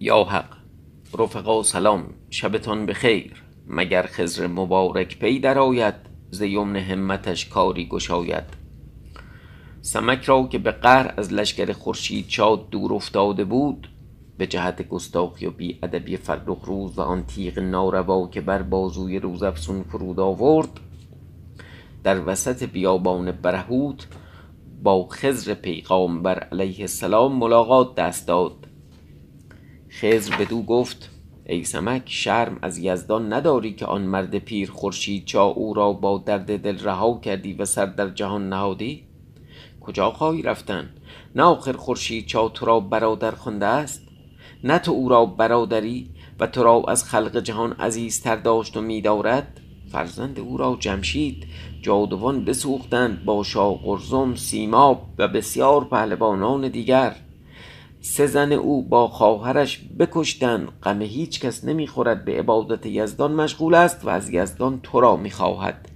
یا حق رفقا سلام شبتان بخیر. مگر خضر مبارک پی درآید ز یمن همتش کاری گشاید. سمک را که به قهر از لشکر خورشیدچا دور افتاده بود به جهت گستاخی و بی ادبی فرخ روز و آن تیغ ناروا که بر بازوی روزافزون فرود آورد در وسط بیابان برهوت با خضر پیغامبر علیه السلام ملاقات دست داد. خضر بدو گفت ای سمک شرم از یزدان نداری که آن مرد پیر خورشیدچا او را با درد دل رها کردی و سر در جهان نهادی؟ کجا خواهی رفتن؟ نه آخر خورشیدچا تو را برادر خوانده است؟ نه تو او را برادری و تو را از خلق جهان عزیزتر داشت و می دارد فرزند او را جمشید جادوان بسوختند با شاه قرزم سیماب و بسیار پهلوانان دیگر. سه زن او با خواهرش بکشتند غم هیچ کس نمی خورد به عبادت یزدان مشغول است و از یزدان تو را می خواهد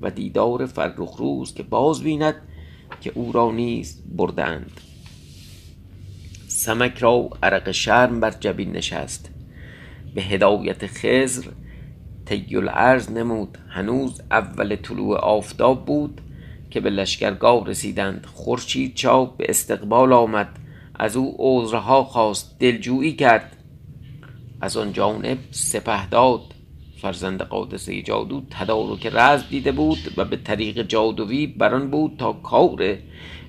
و دیدار فرخ روز که باز بیند که او را نیز بردند. سمک را عرق شرم بر جبین نشست. به هدایت خضر طی الارض نمود. هنوز اول طلوع آفتاب بود که به لشکرگاه رسیدند. خورشیدچا به استقبال آمد. از او عذرها خواست دلجویی کرد. از آن جانب سپهداد فرزند قادسه جادو تدارک رزم دیده بود و به طریق جادوی بر آن بود تا کار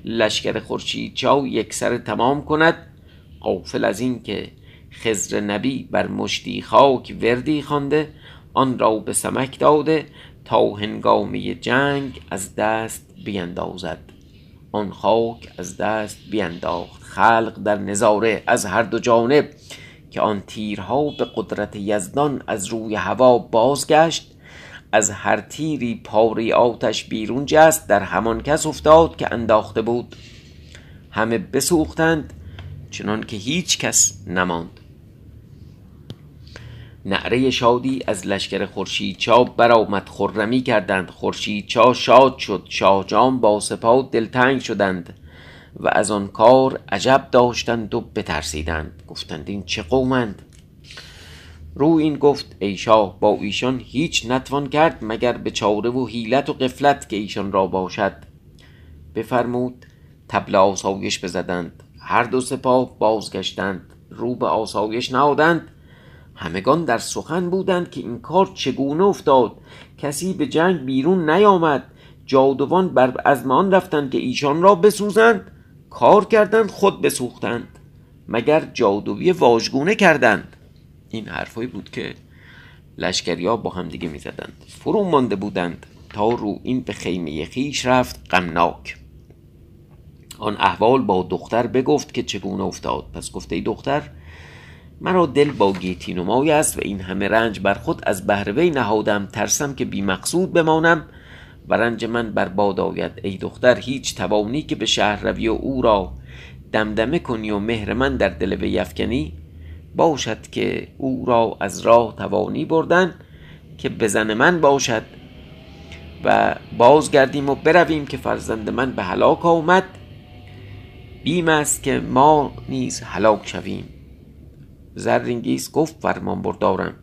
لشکر خورشیدچا یکسره تمام کند. غافل از این که خضر نبی بر مشتی خاک وردی خوانده آن را به سمک داده تا هنگامه جنگ از دست بیندازد. آن خاک از دست بینداخت. خلق در نظاره از هر دو جانب که آن تیرها به قدرت یزدان از روی هوا بازگشت. از هر تیری پاره آتش بیرون جست در همان کس افتاد که انداخته بود. همه بسوختند چنان که هیچ کس نماند. نعره شادی از لشکر خورشیدچا برآمد خرمی کردند. خورشیدچا شاد شد شاهجان با سپاه دلتنگ شدند. و از آن کار عجب داشتند و بترسیدند. گفتند این چه قومند؟ رویین گفت ای شاه با ایشان هیچ نتوان کرد مگر به چاره و حیلت و غفلت که ایشان را باشد. بفرمود طبل آسایش بزدند. هر دو سپاه بازگشتند رو به آسایش نهادند. همگان در سخن بودند که این کار چگونه افتاد. کسی به جنگ بیرون نیامد. جادوان بر عزم آن رفتند که ایشان را بسوزند. کار کردند خود بسوختند. مگر جادوی واژگونه کردند؟ این حرفایی بود که لشکریا با هم دیگه می‌زدند. فرو مانده بودند تا رو این به خیمه خیش رفت غمناک. آن احوال با دختر بگفت که چگونه افتاد. پس گفته ای دختر مرا دل با گیتی نمای است و این همه رنج بر خود از بهر وی نهادم. ترسم که بی مقصود بمانم. و رنج من بر باد آید ای دختر هیچ توانی که به شهر روی و او را دمدمه کنی و مهر من در دل وی افکنی؟ باشد که او را از راه توانی بردن که به زن من باشد و بازگردیم و برویم که فرزند من به هلاک آمد. بیم است که ما نیز هلاک شویم. زرینگیس گفت فرمان بردارم.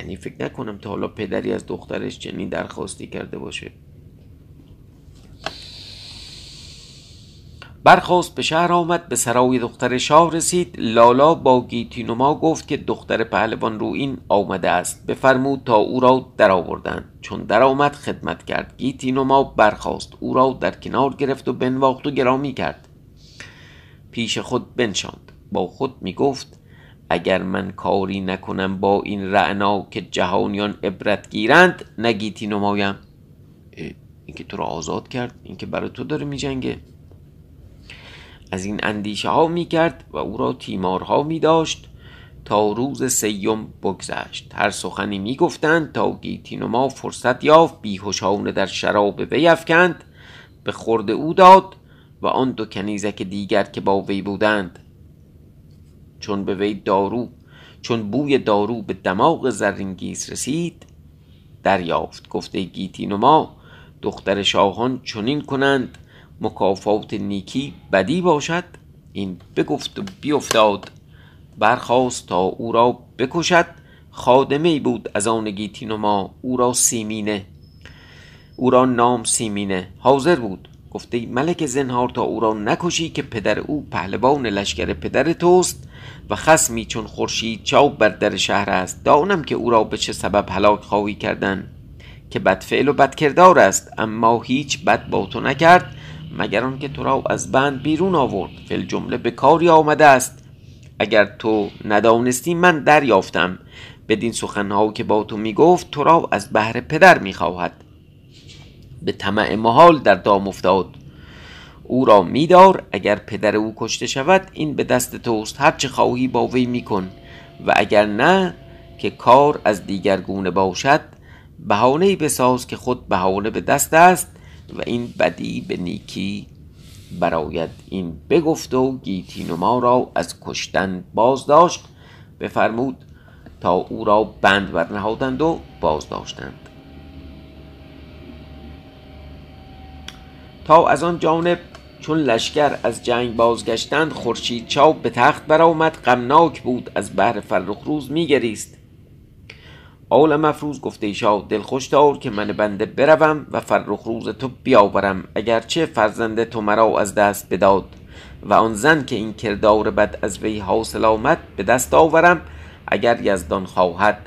یعنی فکر نکنم تا حالا پدری از دخترش چنین درخواستی کرده باشه. برخواست به شهر آمد به سرای دختر شاه رسید. لالا با گیتینوما گفت که دختر پهلوان رویین آمده است. بفرمود تا او را در آوردند چون در آمد خدمت کرد. گیتینوما برخواست او را در کنار گرفت و بنواخت و گرامی کرد. پیش خود بنشاند. با خود می گفت اگر من کاری نکنم با این رعنا که جهانیان عبرت گیرند نگیتی نمایم. این که تو را آزاد کرد این که برای تو داره می جنگه از این اندیشه ها می کرد و او را تیمارها می داشت تا روز سیم بگذشت. هر سخنی می گفتند تا گیتینوما فرصت یافت. بیهوشانه در شراب وی افکند. به خورد او داد و آن دو کنیزک دیگر که با وی بودند. چون به وی دارو چون بوی دارو به دماغ زرینگیس رسید دریافت گفته گیتینوما دختر شاهان چنین کنند مکافات نیکی بدی باشد این بگفت و بیفتاد برخواست تا او را بکشد خادمه بود از آن گیتی او را سیمینه او را نام سیمینه حاضر بود گفته ملک زنهار تا او را نکشی که پدر او پهلوان لشکر پدر توست و خسمی چون خورشید چاو بر در شهر است دانم که او را به چه سبب هلاک خواهی کردن که بدفعل و بدکردار است اما هیچ بد با تو نکرد مگر آنکه تو را از بند بیرون آورد. فل جمله به کاری آمده است. اگر تو ندانستی من دریافتم. بدین سخنها که با تو می‌گفت تو را از بهر پدر می‌خواهد. به طمع محال در دام افتاد. او را میدار اگر پدر او کشته شود این به دست توست. هرچه خواهی با وی میکن. و اگر نه که کار از دیگر گونه باشد بهانه بساز که خود بهانه به دست است و این بدی به نیکی براید این بگفت و گیتی نما را از کشتن باز داشت بفرمود تا او را بند برنهادند و باز داشتند تا از آن جانب چون لشکر از جنگ بازگشتند خورشید چاپ به تخت برآمد غمناک بود از بهر فرخ روز میگریست. آل مفروز گفته شاه دلخوش دار که من بنده بروم و فرخ روز تو بیاورم اگرچه فرزند تو مرا از دست بداد و آن زن که این کردار بد از وی حاصل آمد به دست آورم اگر یزدان خواهد.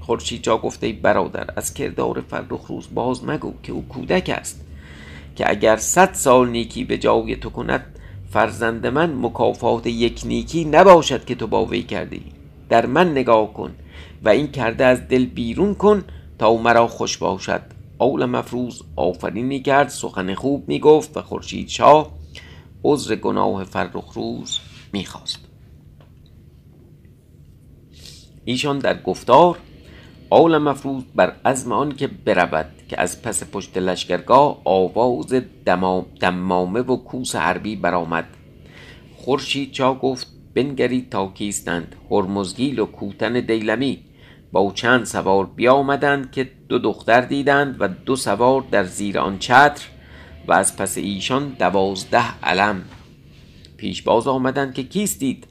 خورشید جا گفته برادر از کردار فرخ روز باز مگو که او کودک است. که اگر صد سال نیکی به جای تو کند فرزند من مکافات یک نیکی نباشد که تو با وی کردی. در من نگاه کن و این کرده از دل بیرون کن تا مرا خوش باشد. اول مفروض آفرینی کرد سخن خوب می‌گفت و خورشید شاه عذر گناه فرخ روز می‌خواست. ایشان در گفتار آل مفروض بر عزم آن که برود که از پس پشت لشکرگاه آواز دمامه و کوس حربی برآمد. خورشید چا گفت بنگرید تا کیستند. هرمزگیل و کوتن دیلمی با چند سوار بیامدند که دو دختر دیدند و دو سوار در زیر آن چتر و از پس ایشان دوازده علم. پیش باز آمدند که کیستید؟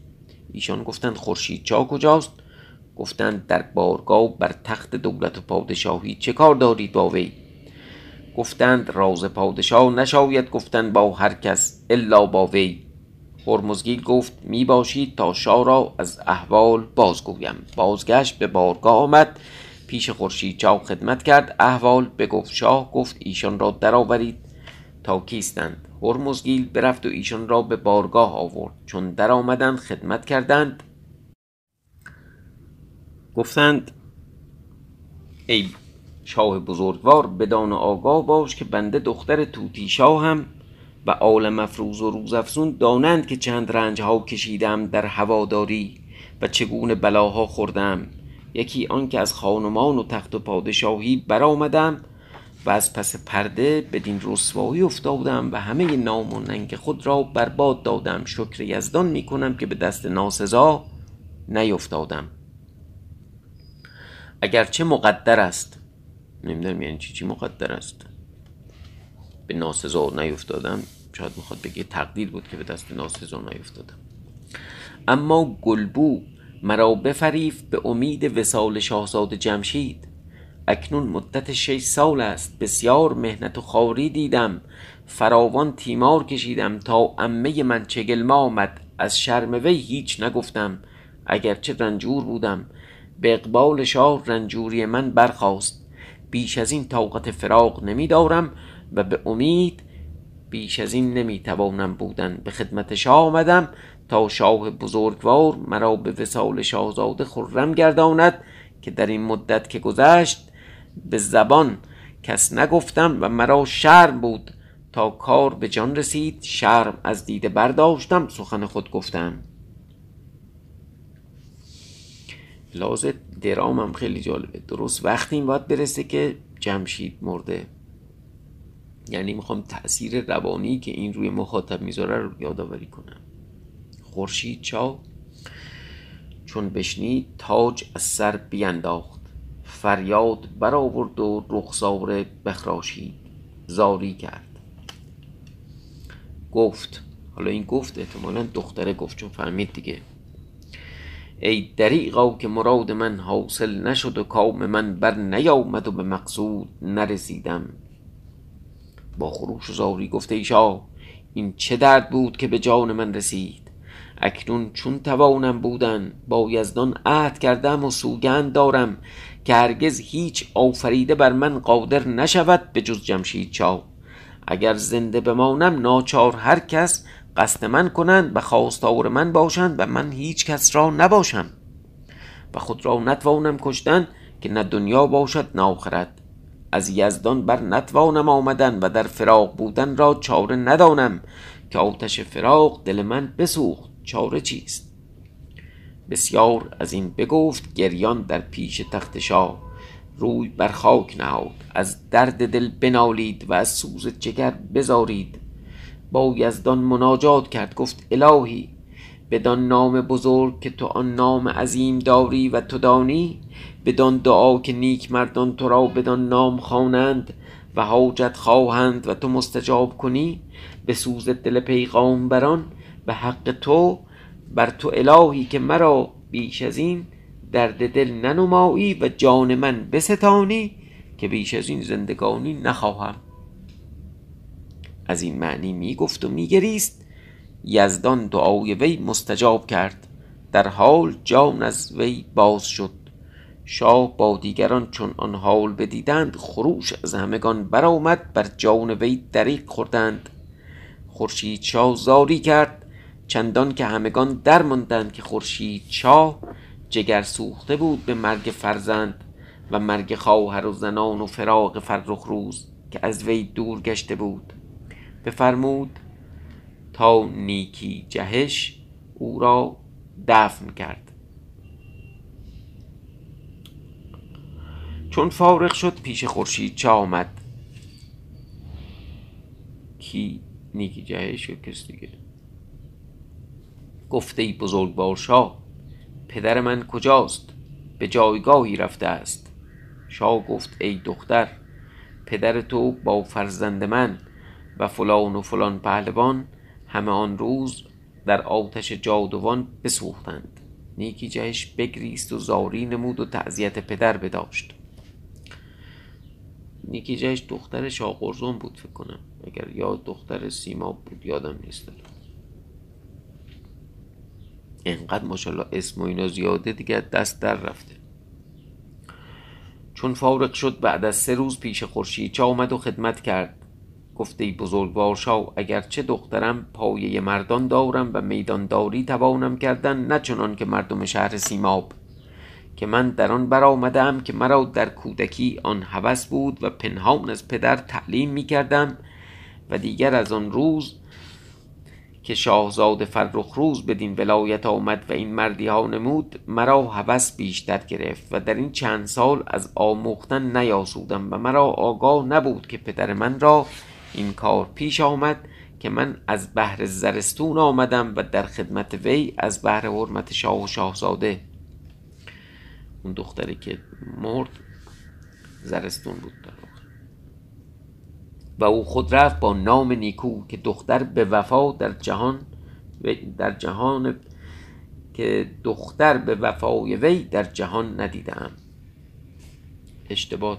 ایشان گفتند خورشید چا کجاست؟ گفتند در بارگاه بر تخت دولت و پادشاهی چه کار دارید با وی؟ گفتند راز پادشاه نشاید گفتن با هر کس الا با وی. هرمزگیل گفت می باشید تا شاه را از احوال بازگویم. بازگشت به بارگاه آمد. پیش خورشید چاو خدمت کرد. احوال بگفت شاه گفت ایشان را درآورید. تا کیستند؟ هرمزگیل برفت و ایشان را به بارگاه آورد. چون در آمدند خدمت کردند. گفتند ای شاه بزرگوار بدان آگاه باش که بنده دختر توتی هم و آل مفروز و روزافزون دانند که چند رنج ها کشیدم در هواداری و چگونه بلاها خوردم. یکی آن که از خانمان و تخت و پادشاهی برآمدم و از پس پرده بدین رسوایی افتادم و همه نام و ننگ خود را برباد دادم. شکر یزدان می کنم که به دست ناسزا نیفتادم اگرچه مقدر است. نمی‌دونم یعنی چی چی مقدر است. به ناسزا نیفتادم. شاید می‌خواد بگه تقدیر بود که به دست ناسزا نیفتادم. اما گلبو مرا بفریف به امید وسال شاهزاده جمشید. اکنون مدت شش سال است. بسیار مهنت و خاری دیدم. فراوان تیمار کشیدم تا امه من چگل آمد. از شرم وی هیچ نگفتم. اگرچه رنجور بودم. به اقبال شاه رنجوری من برخاست. بیش از این طاقت فراغ نمیدارم و به امید بیش از این نمی‌توانم بودن. به خدمت شاه آمدم تا شاه بزرگوار مرا به وسال شاهزاده خرم گرداند که در این مدت که گذشت به زبان کس نگفتم و مرا شرم بود. تا کار به جان رسید شرم از دیده برداشتم سخن خود گفتم. لازم درامم خیلی جالبه. درست وقتی این باید برسه که جمشید مرده. یعنی می‌خوام تاثیر روانی که این روی مخاطب می‌ذاره رو یادآوری کنم. خورشید چا چون بشنید تاج از سر بینداخت. فریاد برآورد و رخساره بخراشید. زاری کرد. گفت. حالا این گفت احتمالا دختره گفت چون فهمید دیگه. ای دریغا که مراد من حاصل نشد و کام من بر نیامد و به مقصود نرسیدم. با خروش و زاری گفته ای شاه این چه درد بود که به جان من رسید؟ اکنون چون توانم بودن با یزدان عهد کردم و سوگند دارم که هرگز هیچ آفریده بر من قادر نشود به جز جمشید شاه. اگر زنده بمانم ناچار هر کس قصد من کنند و خواستار من باشند و من هیچ کس را نباشم و خود را نتوانم کشتن که نه دنیا باشد نه آخرت. از یزدان بر نتوانم آمدن و در فراق بودن را چاره ندانم که آتش فراق دل من بسوخت. چاره چیست؟ بسیار از این بگفت گریان در پیش تخت شاه. روی بر خاک نهاد از درد دل بنالید و از سوز جگر بزارید. با یزدان مناجات کرد گفت الهی بدان نام بزرگ که تو آن نام عظیم داری و تو دانی بدان دعا که نیک مردان تو را بدان نام خوانند و حاجت خواهند و تو مستجاب کنی به سوز دل پیغامبران به حق تو بر تو الهی که مرا بیش از این درد دل ننمایی و جان من بستانی که بیش از این زندگانی نخواهم. از این معنی می گفت و می گریست یزدان دعای وی مستجاب کرد. در حال جان از وی باز شد. شاه با دیگران چون آن حال بدیدند خروش از همگان برآمد بر جان وی دریق خوردند. خورشید شاه زاری کرد. چندان که همگان درماندند که خورشید شاه جگر سوخته بود به مرگ فرزند و مرگ خواهر و زنان و فراق فرخ روز که از وی دور گشته بود. بفرمود تا نیکی جهش او را دفن کرد. چون فارغ شد پیش خورشید چه آمد؟ کی نیکی جهش یا کس دیگه؟ گفته ای بزرگوار شاه پدر من کجاست؟ به جایگاهی رفته است. شاه گفت ای دختر پدر تو با فرزند من و فلان و فلان پهلوان همه آن روز در آتش جادوان بسوختند. نیکی جهش بگریست و زاری نمود و تعذیت پدر بداشت. نیکی جهش دختر شاقرزون بود فکر کنم. اگر یا دختر سیما بود یادم نیست. انقدر ماشاءالله اسم و اینا زیاده دیگه دست در رفته. چون فارغ شد بعد از سه روز پیش خورشید چه آمد و خدمت کرد. گفته ای بزرگوار شاه اگرچه دخترم پایه مردان دارم و میدانداری توانم کردن نه چنان که مردم شهر سیماب. که من در آن برآمدم که مرا در کودکی آن هوس بود و پنهان از پدر تعلیم می کردم و دیگر از آن روز که شاهزاده فرخ روز بدین ولایت آمد و این مردی ها نمود مرا هوس بیشتر گرفت و در این چند سال از آموختن نیاسودم و مرا آگاه نبود که پدر من را این کار پیش آمد که من از بحر زرستون آمدم و در خدمت وی از بحر حرمت شاه و شاهزاده. اون دختری که مرد زرستون بود در و او خود رفت با نام نیکو که دختر به وفا در جهان در جهان که دختر به وفای وی در جهان ندیدم. اشتباه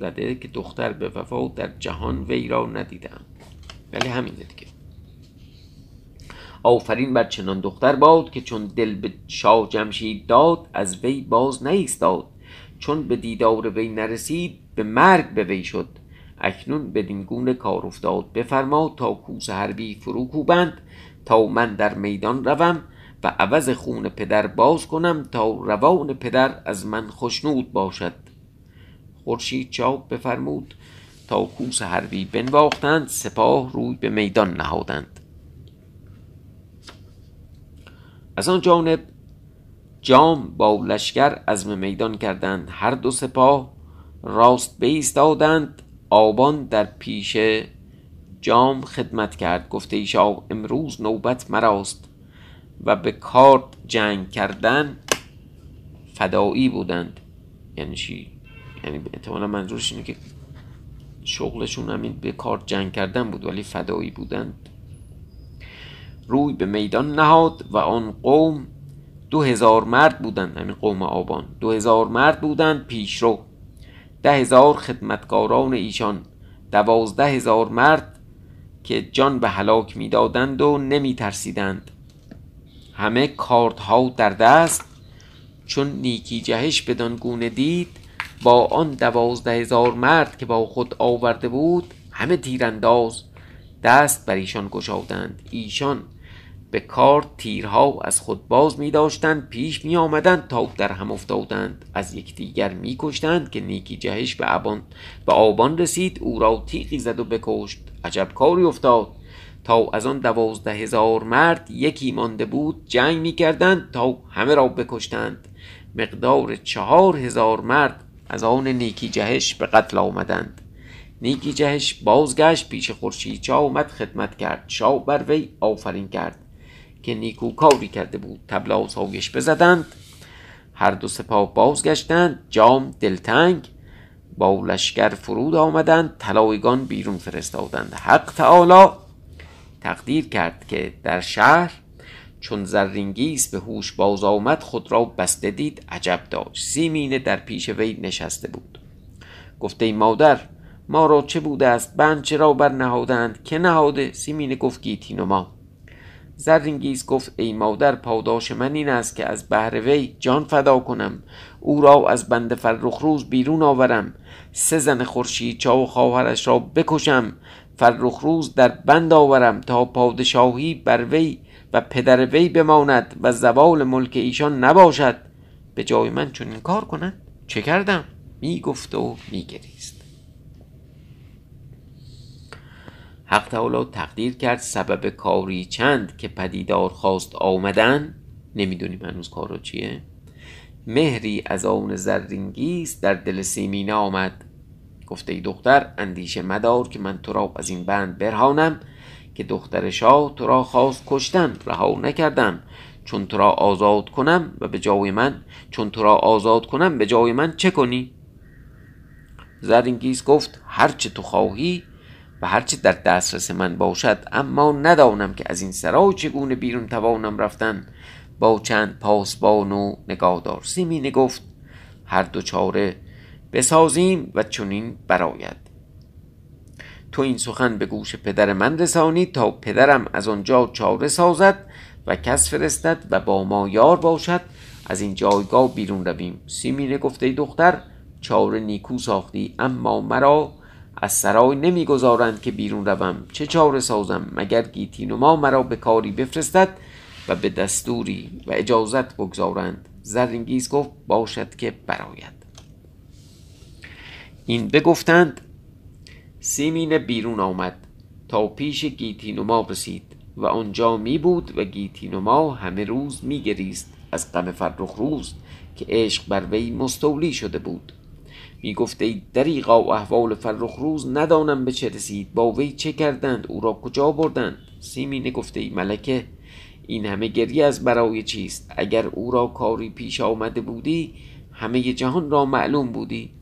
زده که دختر به وفا در جهان وی را ندیدم ولی همینه دیگه. آفرین بر چنان دختر باد که چون دل به شاه جمشید داد از وی باز نیستاد. چون به دیدار وی نرسید به مرگ به وی شد. اکنون بدین گونه کار افتاد. بفرما تا کوس حربی فرو کوبند تا من در میدان روم و عوض خون پدر باز کنم تا روان پدر از من خشنود باشد. خورشید چاپ بفرمود تا کوس حربی بنواختند سپاه روی به میدان نهادند. از آن جانب جام با لشکر عزم میدان کردند. هر دو سپاه راست بایستادند آبان در پیش جام خدمت کرد. گفته ایشا امروز نوبت مراست و به کارت جنگ کردن فدایی بودند. یعنی؟ یعنی احتمالا منظورش اینه که شغلشون همین به کارت جنگ کردن بود ولی فدایی بودند روی به میدان نهاد و آن قوم دو هزار مرد بودند همین قوم آبان. دو هزار مرد بودند پیشرو ده هزار خدمتکاران ایشان. دوازده هزار مرد که جان به هلاک می‌دادند و نمی ترسیدند همه کاردها در دست. چون نیکی جهش بدان گونه دید با آن دوازده هزار مرد که با خود آورده بود همه تیرانداز دست بر ایشان گشادند. ایشان به کار تیرها از خود باز می داشتند پیش می آمدند تا در هم افتادند. از یکدیگر می کشتند که نیکی جهش به آبان به آبان رسید. او را تیغی زد و بکشت. عجب کاری افتاد. تا از آن دوازده هزار مرد یکی مانده بود جنگ می کردند تا همه را بکشتند. مقدار چهار هزار مرد از آن نیکی جهش به قتل آمدند. نیکی جهش بازگشت پیش خورشید. چا آمد خدمت کرد. شاه بر وی آفرین کرد که نیکو کاری کرده بود. تبلا سایش بزدند. هر دو سپاه بازگشتند. جام دلتنگ با لشکر فرود آمدند. طلایگان بیرون فرستادند. حق تعالی تقدیر کرد که در شهر چون زرینگیس به هوش باز آمد خود را بسته دید عجب داشت. سیمینه در پیش وی نشسته بود. گفته ای مادر ما را چه بوده است؟ بند چرا بر نهادند؟ که نهاده؟ سیمینه گفت گیتین و ما زرینگیز گفت ای مادر پاداش من این است که از بهر وی جان فدا کنم. او را از بند فرخ روز بیرون آورم. سه زن خورشید چا و خواهرش را بکشم. فرخ روز در بند آورم تا پادشاهی بر وی و پدر وی بماند و زوال ملک ایشان نباشد. به جای من چون این کار کنند چه کردم؟ می گفت و می گریست حق تعالی تقدیر کرد سبب کاری چند که پدیدار خواست آمدن. نمی‌دونیم هنوز کارو چیه. مهری از آن زرینگیز در دل سیمینه آمد. گفته ای دختر اندیشه مدار که من تو را از این بند برهانم. که دختر شاه تو را خواست کشتن رها نکردم چون تو را آزاد کنم و به جای من چون تو را آزاد کنم به جای من چه کنی؟ زرینگیز گفت هرچه تو خواهی و هرچه در دسترس من باشد اما ندانم که از این سرای چگونه بیرون توانم رفتن. با چند پاسبان و نگاهدار سیمینه گفت هر دو چاره بسازیم و چنین براید تو این سخن به گوش پدر من رسانی تا پدرم از آنجا چاره سازد و کس فرستد و با ما یار باشد. از این جایگاه بیرون رویم. سیمینه گفته دختر چاره نیکو ساختی اما مرا از سرای نمی‌گذارند که بیرون روم. چه چاره سازم؟ مگر گیتین و ما مرا به کاری بفرستد و به دستوری و اجازت بگذارند؟ زرینگیز گفت باشد که براید این بگفتند سیمین بیرون آمد تا پیش گیتینوما رسید و آنجا می بود و گیتینوما همه روز می گریست از غم فرخ روز که عشق بر وی مستولی شده بود. می گفته ای دریغا و احوال فرخ روز ندانم به چه رسید با وی چه کردند او را کجا بردند؟ سیمینه گفته ای ملکه این همه گریه از برای چیست؟ اگر او را کاری پیش آمده بودی همه جهان را معلوم بودی.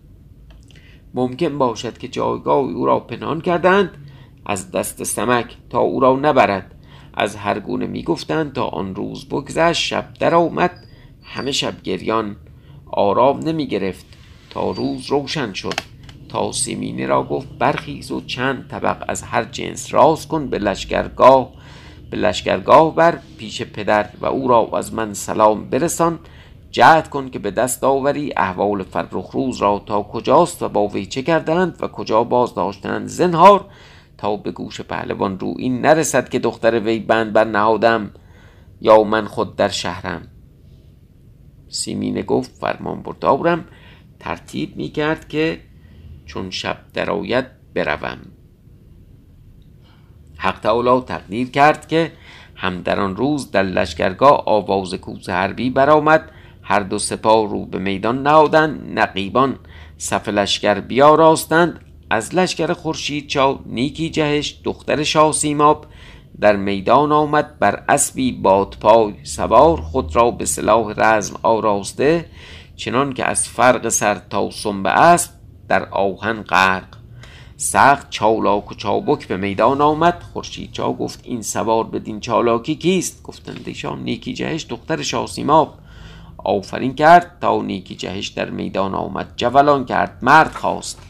ممکن باشد که جایگاه او را پنهان کردند از دست سمک تا او را نبرد. از هر گونه می‌گفتند تا آن روز بگذشت شب در آمد همه شب گریان آرام نمی گرفت تا روز روشن شد. تا سیمینه را گفت برخیز و چند طبق از هر جنس راز کن به لشکرگاه. به لشکرگاه بر پیش پدر و او را از من سلام برسان. جهد کن که به دست آوری احوال فرخ روز را تا کجاست و با وی چه کردند و کجا باز داشتند زنهار تا به گوش پهلوان رو این نرسد که دختر وی بند بر نهادم. یا من خود در شهرم. سیمینه گفت فرمان بردارم ترتیب می کرد که چون شب درآید بروم. حق تعالی تقدیر کرد که هم در آن روز در لشکرگاه آواز کوس حربی برآمد هر دو سپاه رو به میدان نهادند نقیبان صف لشکر بیاراستند. از لشکر خورشید چا نیکی جهش دختر شاه سیماب در میدان آمد بر اسبی بادپای سوار خود را به سلاح رزم آراسته. چنان که از فرق سر تا سنب اسب در آهن غرق. سخت چالاک و چابک به میدان آمد. خورشید چا گفت این سوار بدین چالاکی کیست؟ گفتند ایشان نیکی جهش دختر شاسیماب آفرین کرد تا نیکی جهش در میدان آمد. جولان کرد مرد خواست.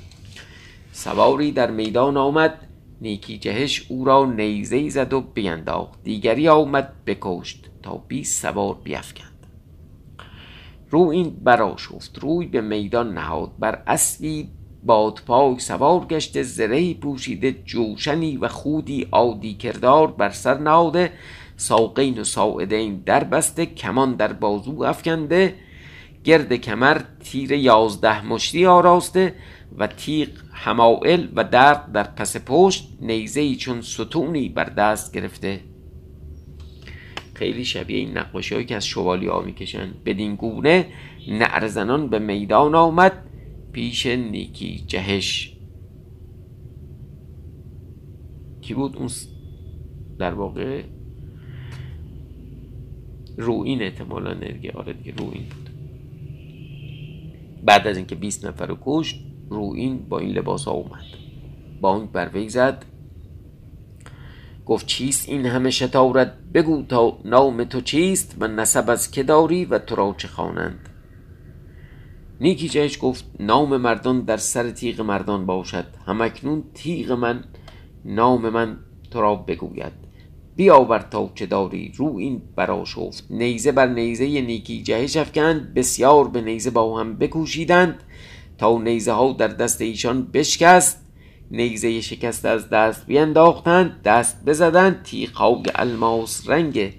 سواری در میدان آمد نیکی جهش او را نیزه زد و بینداخت. دیگری آمد بکشت تا بیست سوار بیفکند. رو این براشفت روی به میدان نهاد. بر اسبی بادپای سوار گشته زره پوشیده جوشنی و خودی عادی کردار بر سر نهاده. ساقین و ساعدین در بسته کمان در بازو افکنده. گرد کمر تیر یازده مشتی آراسته و تیغ همائل و درد در پس پشت نیزه چون ستونی بر دست گرفته. خیلی شبیه این نقاشی هایی که از شوالی ها می‌کشن. بدین گونه نعرزنان به میدان آمد پیش نیکی جهش. کی بود اون در واقع؟ روین احتمالا نرگه آره دیگه روین بود. بعد از اینکه 20 نفر رو کشت روین با این لباس ها اومد بانک بر وی گفت چیست این همه شتارت بگو تا نام تو چیست و نسب از که داری و تو را چه خوانند؟ نیکی جهش گفت نام مردان در سر تیغ مردان باشد. همکنون تیغ من نام من تو را بگوید. بیاور تا چه داری رو این براشفت نیزه بر نیزه نیکی جهش افکند بسیار به نیزه با هم بکوشیدند تا نیزه ها در دست ایشان بشکست. نیزه شکست از دست بینداختند دست بزدند تیغ الماس رنگ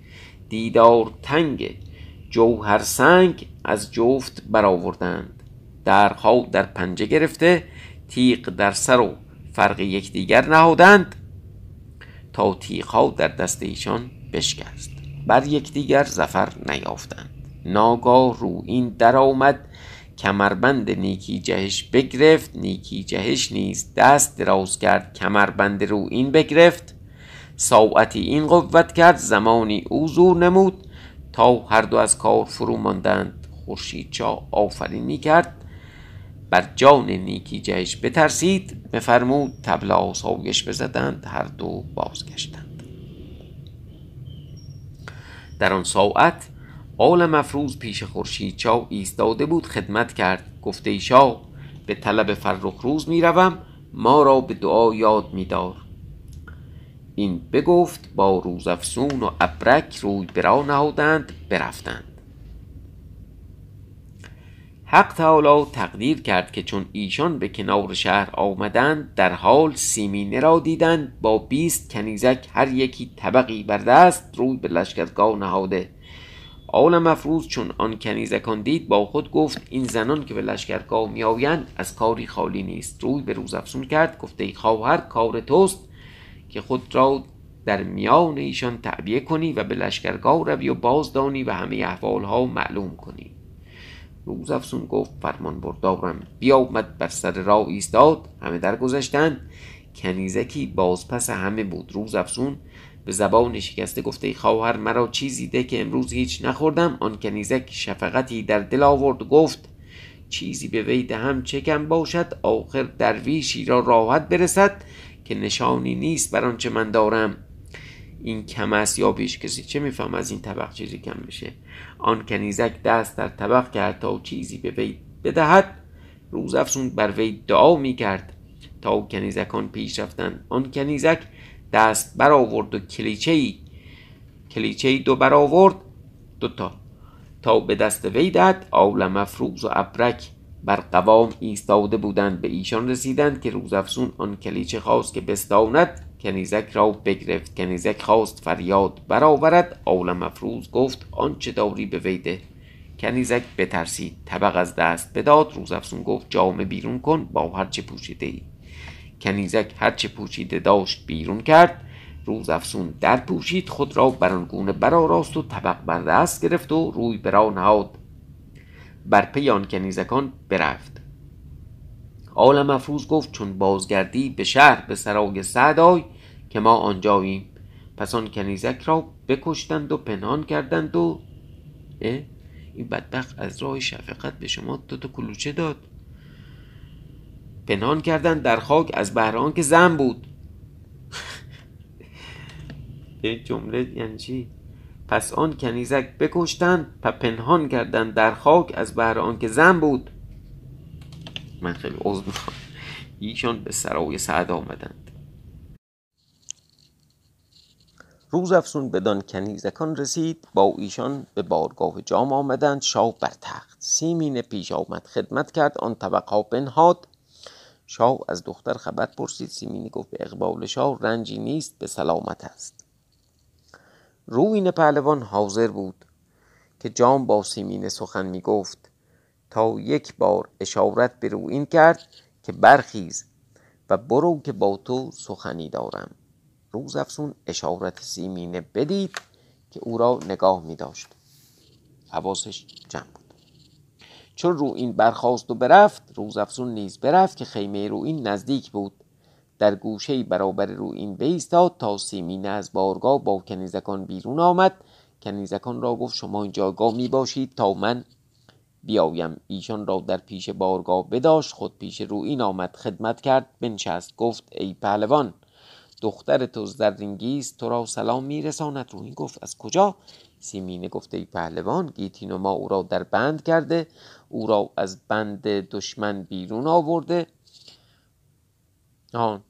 دیدار تنگ جوهر سنگ از جفت برآوردند. درها در پنجه گرفته تیغ در سر و فرق یکدیگر نهادند. تا در دست ایشان بشکست. بر یکدیگر زفر نیافتند. ناگاه رو این درآمد کمربند نیکی جهش بگرفت. نیکی جهش نیز دست دراز کرد کمربند رو این بگرفت. ساعتی این قوت کرد زمانی او زور نمود. تا هر دو از کار فرو ماندند خورشید آفرینی کرد. بر جان نیکی جهش بترسید بفرمود تبلا سایش بزدند هر دو بازگشتند. در آن ساعت آل مفروض پیش خورشید چا ایستاده بود خدمت کرد گفته شاه به طلب فرخ روز می‌روم ما را به دعا یاد میدار. این بگفت با روزافسون و ابرک روی برا نهادند برفتند. حق تعالی تقدیر کرد که چون ایشان به کنار شهر آمدند در حال سیمینه را دیدند با بیست کنیزک هر یکی طبقی بر دست روی به لشکرگاه نهاده. آل مفروض چون آن کنیزکان دید با خود گفت این زنان که به لشکرگاه میآیند از کاری خالی نیست. روی به روز افسون کرد گفته ای خواهر کار توست که خود را در میان ایشان تعبیه کنی و به لشکرگاه روی و بازدانی و همه احوالها معلوم کنی. روز افسون گفت فرمان بردارم. بیامد بر سر راه ایستاد. همه درگذشتند کنیزکی بازپس همه بود. روز افسون به زبان شکسته گفته خواهر مرا چیزی ده که امروز هیچ نخوردم. آن کنیزک شفقتی در دل آورد گفت چیزی به وی دهم چه باشد آخر درویشی را راحت برسد که نشانی نیست بر آنچه من دارم. این کم است یا بیش کسی؟ چه میفهم از این طبق چیزی کم بشه آن کنیزک دست در طبق کرد تا چیزی به وی بدهد روز افسون بر وی دعا می‌کرد. تا کنیزکان پیش رفتن آن کنیزک دست برآورد و کلیچه ای کلیچه ای دو برآورد دوتا تا به دست وی داد آول مفروز و ابرک بر قوام ایستاده بودند. به ایشان رسیدند که روزافزون آن کلیچه خواست که بستاند. کنیزک را بگرفت کنیزک خواست فریاد برآورد آول مفروز گفت آنچه داری به ویده کنیزک بترسید طبق از دست بداد. روزافزون گفت جامه بیرون کن با هرچه پوشیده ای کنیزک هرچه پوشیده داشت بیرون کرد. روز افسون در پوشید خود را برانگونه راست و طبق بر دست گرفت و روی برا نهاد. بر پی آن کنیزکان برفت. آل مفروض گفت چون بازگردی به شهر به سرای سعدای که ما آنجاییم. پس آن کنیزک را بکشتند و پنهان کردند و این بدبخت از راه شفقت به شما دو تا کلوچه داد. پنهان کردند در خاک از بهران که زن بود. این جمله یعنی چی؟ پس آن کنیزک بکشتند و پنهان کردند در خاک از بهر که زن بود. من خیلی عضو می‌خوام ایشان به سرای سعد آمدند. روز افسون بدان کنیزکان رسید با ایشان به بارگاه جام آمدند شاه بر تخت سیمین پیش آمد خدمت کرد آن طبقها بنهاد. شاه از دختر خبر پرسید سیمینی گفت به اقبال شاه رنجی نیست به سلامت است. روین پهلوان حاضر بود که جام با سیمین سخن می گفت تا یک بار اشارت به روین کرد که برخیز و برو که با تو سخنی دارم. روز افسون اشارت سیمینه بدید که او را نگاه می داشت. حواسش جمع بود. چون رو این برخواست و برفت روز افسون نیز برفت که خیمه رو این نزدیک بود. در گوشه برابر رو این بیستاد تا سیمینه از بارگاه با کنیزکان بیرون آمد. کنیزکان را گفت شما این جایگاه می باشید تا من بیایم ایشان را در پیش بارگاه بداشت. خود پیش رو این آمد خدمت کرد بنشست گفت ای پهلوان دختر تو زرینگیست تو را سلام میرساند. روین گفت از کجا؟ سیمینه گفته ای پهلوان گیتین و ما او را در بند کرده او را از بند دشمن بیرون آورده. آن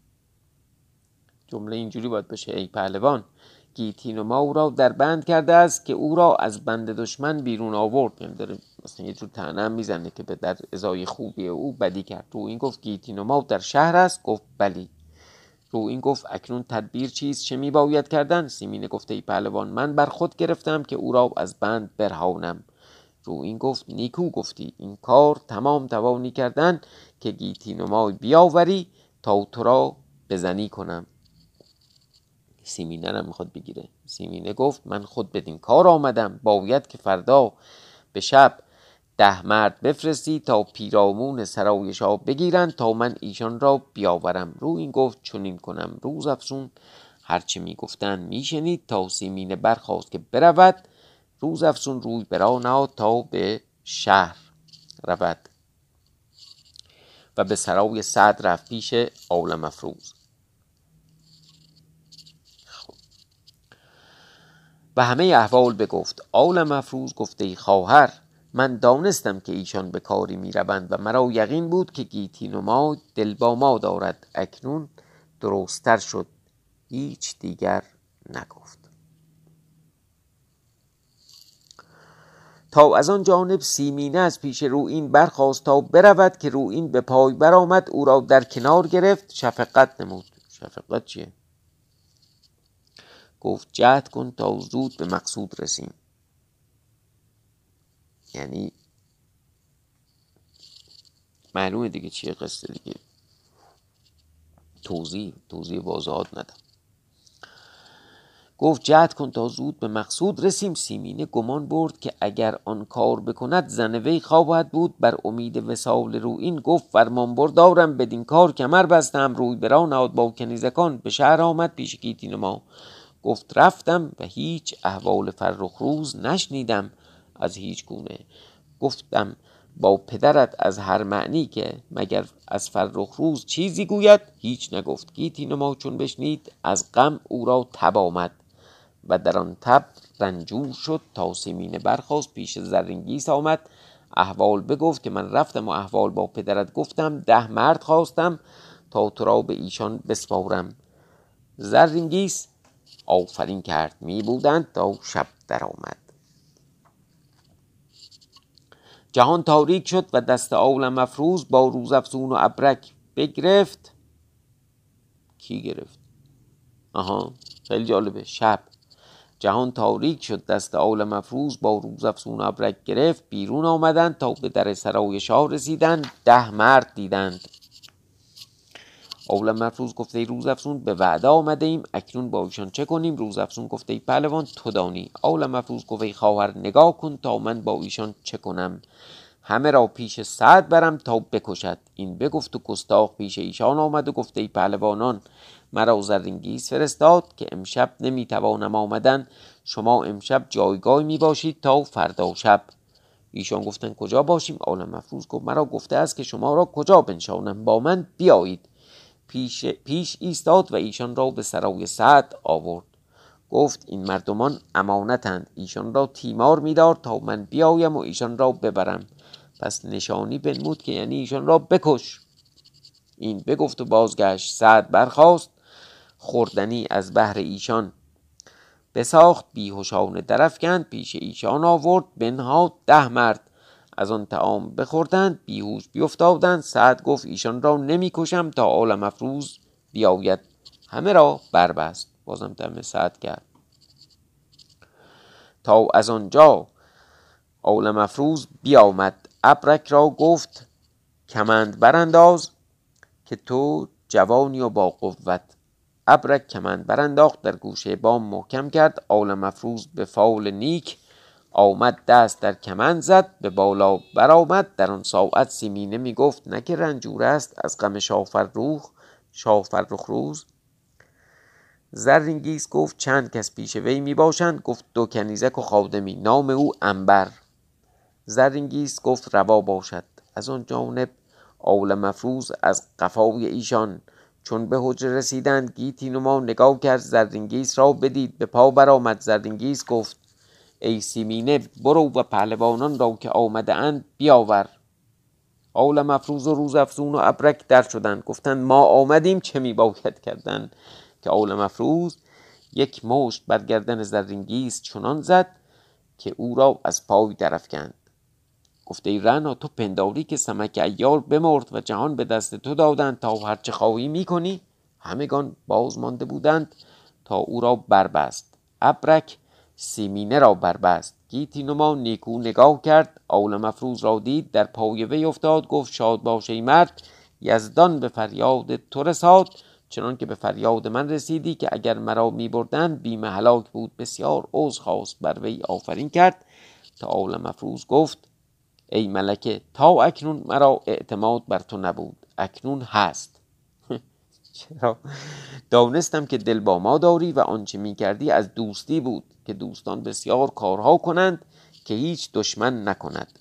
جمله اینجوری باید بشه ای پهلوان گیتین و ما او را در بند کرده است که او را از بند دشمن بیرون آورد. داره مثلا یه جور تنم می‌زنه که به در ازای خوبی او بدی کرد. رو این گفت گیتین و ما در شهر است. گفت بلی رو این گفت اکنون تدبیر چیست؟ چه می باید کردن؟ سیمینه گفته ای پهلوان من بر خود گرفتم که او را از بند برهانم. رو این گفت نیکو گفتی این کار تمام توانی کردن که گیتی نمای بیاوری تا تو را بزنی کنم. سیمینه هم می‌خواد بگیره. سیمینه گفت من خود بدین کار آمدم. باید که فردا به شب ده مرد بفرستی تا پیرامون سرای شاه بگیرند تا من ایشان را بیاورم. رو این گفت چنین کنم. روز افسون هرچه می‌گفتند میشنید. تا سیمینه برخواست که برود. روز افسون روی برا نهاد تا به شهر رود و به سرای سعد رفت پیش عالم افروز. خب. و همه احوال بگفت. عالم افروز گفته خواهر من دانستم که ایشان به کاری می و مرا یقین بود که گیتی ما دل با ما دارد اکنون درستتر شد. هیچ دیگر نگفت. تا از آن جانب سیمینه از پیش رو این برخواست تا برود که رو این به پای برآمد او را در کنار گرفت. شفقت نمود. شفقت چیه؟ گفت جهد کن تا زود به مقصود رسیم. یعنی معلومه دیگه چیه قصه دیگه. توضیح توضیح واضحات ندم. گفت جهد کن تا زود به مقصود رسیم. سیمینه گمان برد که اگر آن کار بکند زن وی خواهد بود. بر امید وسال رو این گفت فرمان بردارم. بدین کار کمر بستم. روی برا نهاد با کنیزکان. به شهر آمد پیش گیتین ما. گفت رفتم و هیچ احوال فرخ روز نشنیدم. از هیچ گونه. گفتم با پدرت از هر معنی که مگر از فرخ روز چیزی گوید هیچ نگفت. گیتی ما چون بشنید از غم او را تب آمد. و در آن تب رنجور شد تا سیمینه برخواست پیش زرینگیس آمد. احوال بگفت که من رفتم و احوال با پدرت گفتم ده مرد خواستم تا تو را به ایشان بسپارم. زرینگیس آفرین کرد. می بودند تا شب درآمد. جهان تاریک شد و دست عالم افروز با روز افزون و ابرک بگرفت. کی گرفت؟ آها خیلی جالبه. شب. جهان تاریک شد دست عالم افروز با روز افزون و ابرک گرفت. بیرون آمدند تا به در سرای شاه رسیدند. ده مرد دیدند. اول مفروض گفته روز افسون به وعده آمده ایم. اکنون با ایشان چه کنیم؟ روز افسون گفته ای پهلوان تو دانی. اول مفروض گفته خواهر نگاه کن تا من با ایشان چه کنم. همه را پیش سعد برم تا بکشد. این بگفت و گستاخ پیش ایشان آمد و گفته ای پهلوانان مرا زرینگیز فرستاد که امشب نمی‌توانم آمدن. شما امشب جایگاه می باشید تا فردا شب. ایشان گفتند کجا باشیم؟ عالم مفروض گفت مرا گفته است که شما را کجا بنشانم؟ با من بیایید. پیش, پیش ایستاد و ایشان را به سرای سعد آورد. گفت این مردمان امانتند. ایشان را تیمار میدار تا من بیایم و ایشان را ببرم. پس نشانی بنمود که یعنی ایشان را بکش. این بگفت و بازگشت. سعد برخاست. خوردنی از بهر ایشان بساخت. بیهوشانه درفکند پیش ایشان آورد. بنهاد ده مرد. از آن تعام بخوردند بیهوش بیفتادند سعد گفت ایشان را نمی‌کشم تا عالم افروز بیاید. همه را بربست. بازم دم سعد کرد تا از آنجا عالم افروز بیامد. ابرک را گفت کمند برانداز که تو جوانی و با قوت. ابرک کمند برانداخت در گوشه بام محکم کرد. عالم افروز به فال نیک آمد دست در کمند زد به بالا برآمد. در آن ساعت سیمینه می گفت نه که رنجور است از غم شافرروخ شافرخ روز زرینگیز گفت چند کس پیش وی می باشند گفت دو کنیزک و خادمی نام او انبر زرینگیز گفت روا باشد. از آن جانب آول مفروز از قفای ایشان. چون به حجره رسیدند گیتی نما نگاه کرد زرینگیز را بدید به پا برآمد. زرینگیز گفت ای سیمینه برو و پهلوانان را که آمده اند بیاور. آول مفروز و روز افزون و ابرک در شدند. گفتند ما آمدیم چه می باید کردن؟ که آول مفروز یک مشت بر گردن زرینگیز چنان زد که او را از پای درفکند گفته ای رنا تو پنداری که سمک ایار بمرد و جهان به دست تو دادند تا هرچه خواهی می‌کنی. همگان باز مانده بودند تا او را بربست. ابرک سیمینه را بربست. گیتی نما نیکو نگاه کرد. آول مفروز را دید. در پای وی افتاد. گفت شاد باشه ای مرد. یزدان به فریاد تو رساد. چنان که به فریاد من رسیدی که اگر مرا می بردند هلاک بود. بسیار عوض خواست. بر وی آفرین کرد. تا آول مفروز گفت ای ملکه تا اکنون مرا اعتماد بر تو نبود. اکنون هست. چرا؟ دانستم که دل با ما داری و آنچه می کردی از دوستی بود که دوستان بسیار کارها کنند که هیچ دشمن نکند.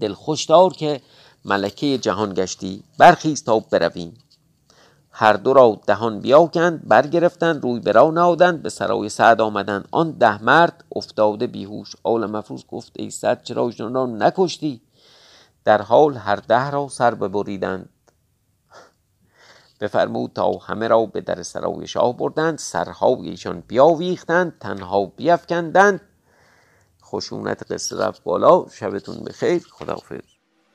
دل خوشدار که ملکه جهان گشتی برخیز تا برویم. هر دو را دهان بیاکند برگرفتند روی برا نهادند به سرای سعد آمدند. آن ده مرد افتاده بیهوش. آل مفروض گفت ای سعد چرا ایشان را نکشتی؟ در حال هر ده را سر ببریدند. بفرمود تا همه را به در سرای شاه بردند سرهای ایشان بیاویختند تنها بیافکندند خشونت قصه رفت بالا شبتون بخیر. خداحافظ.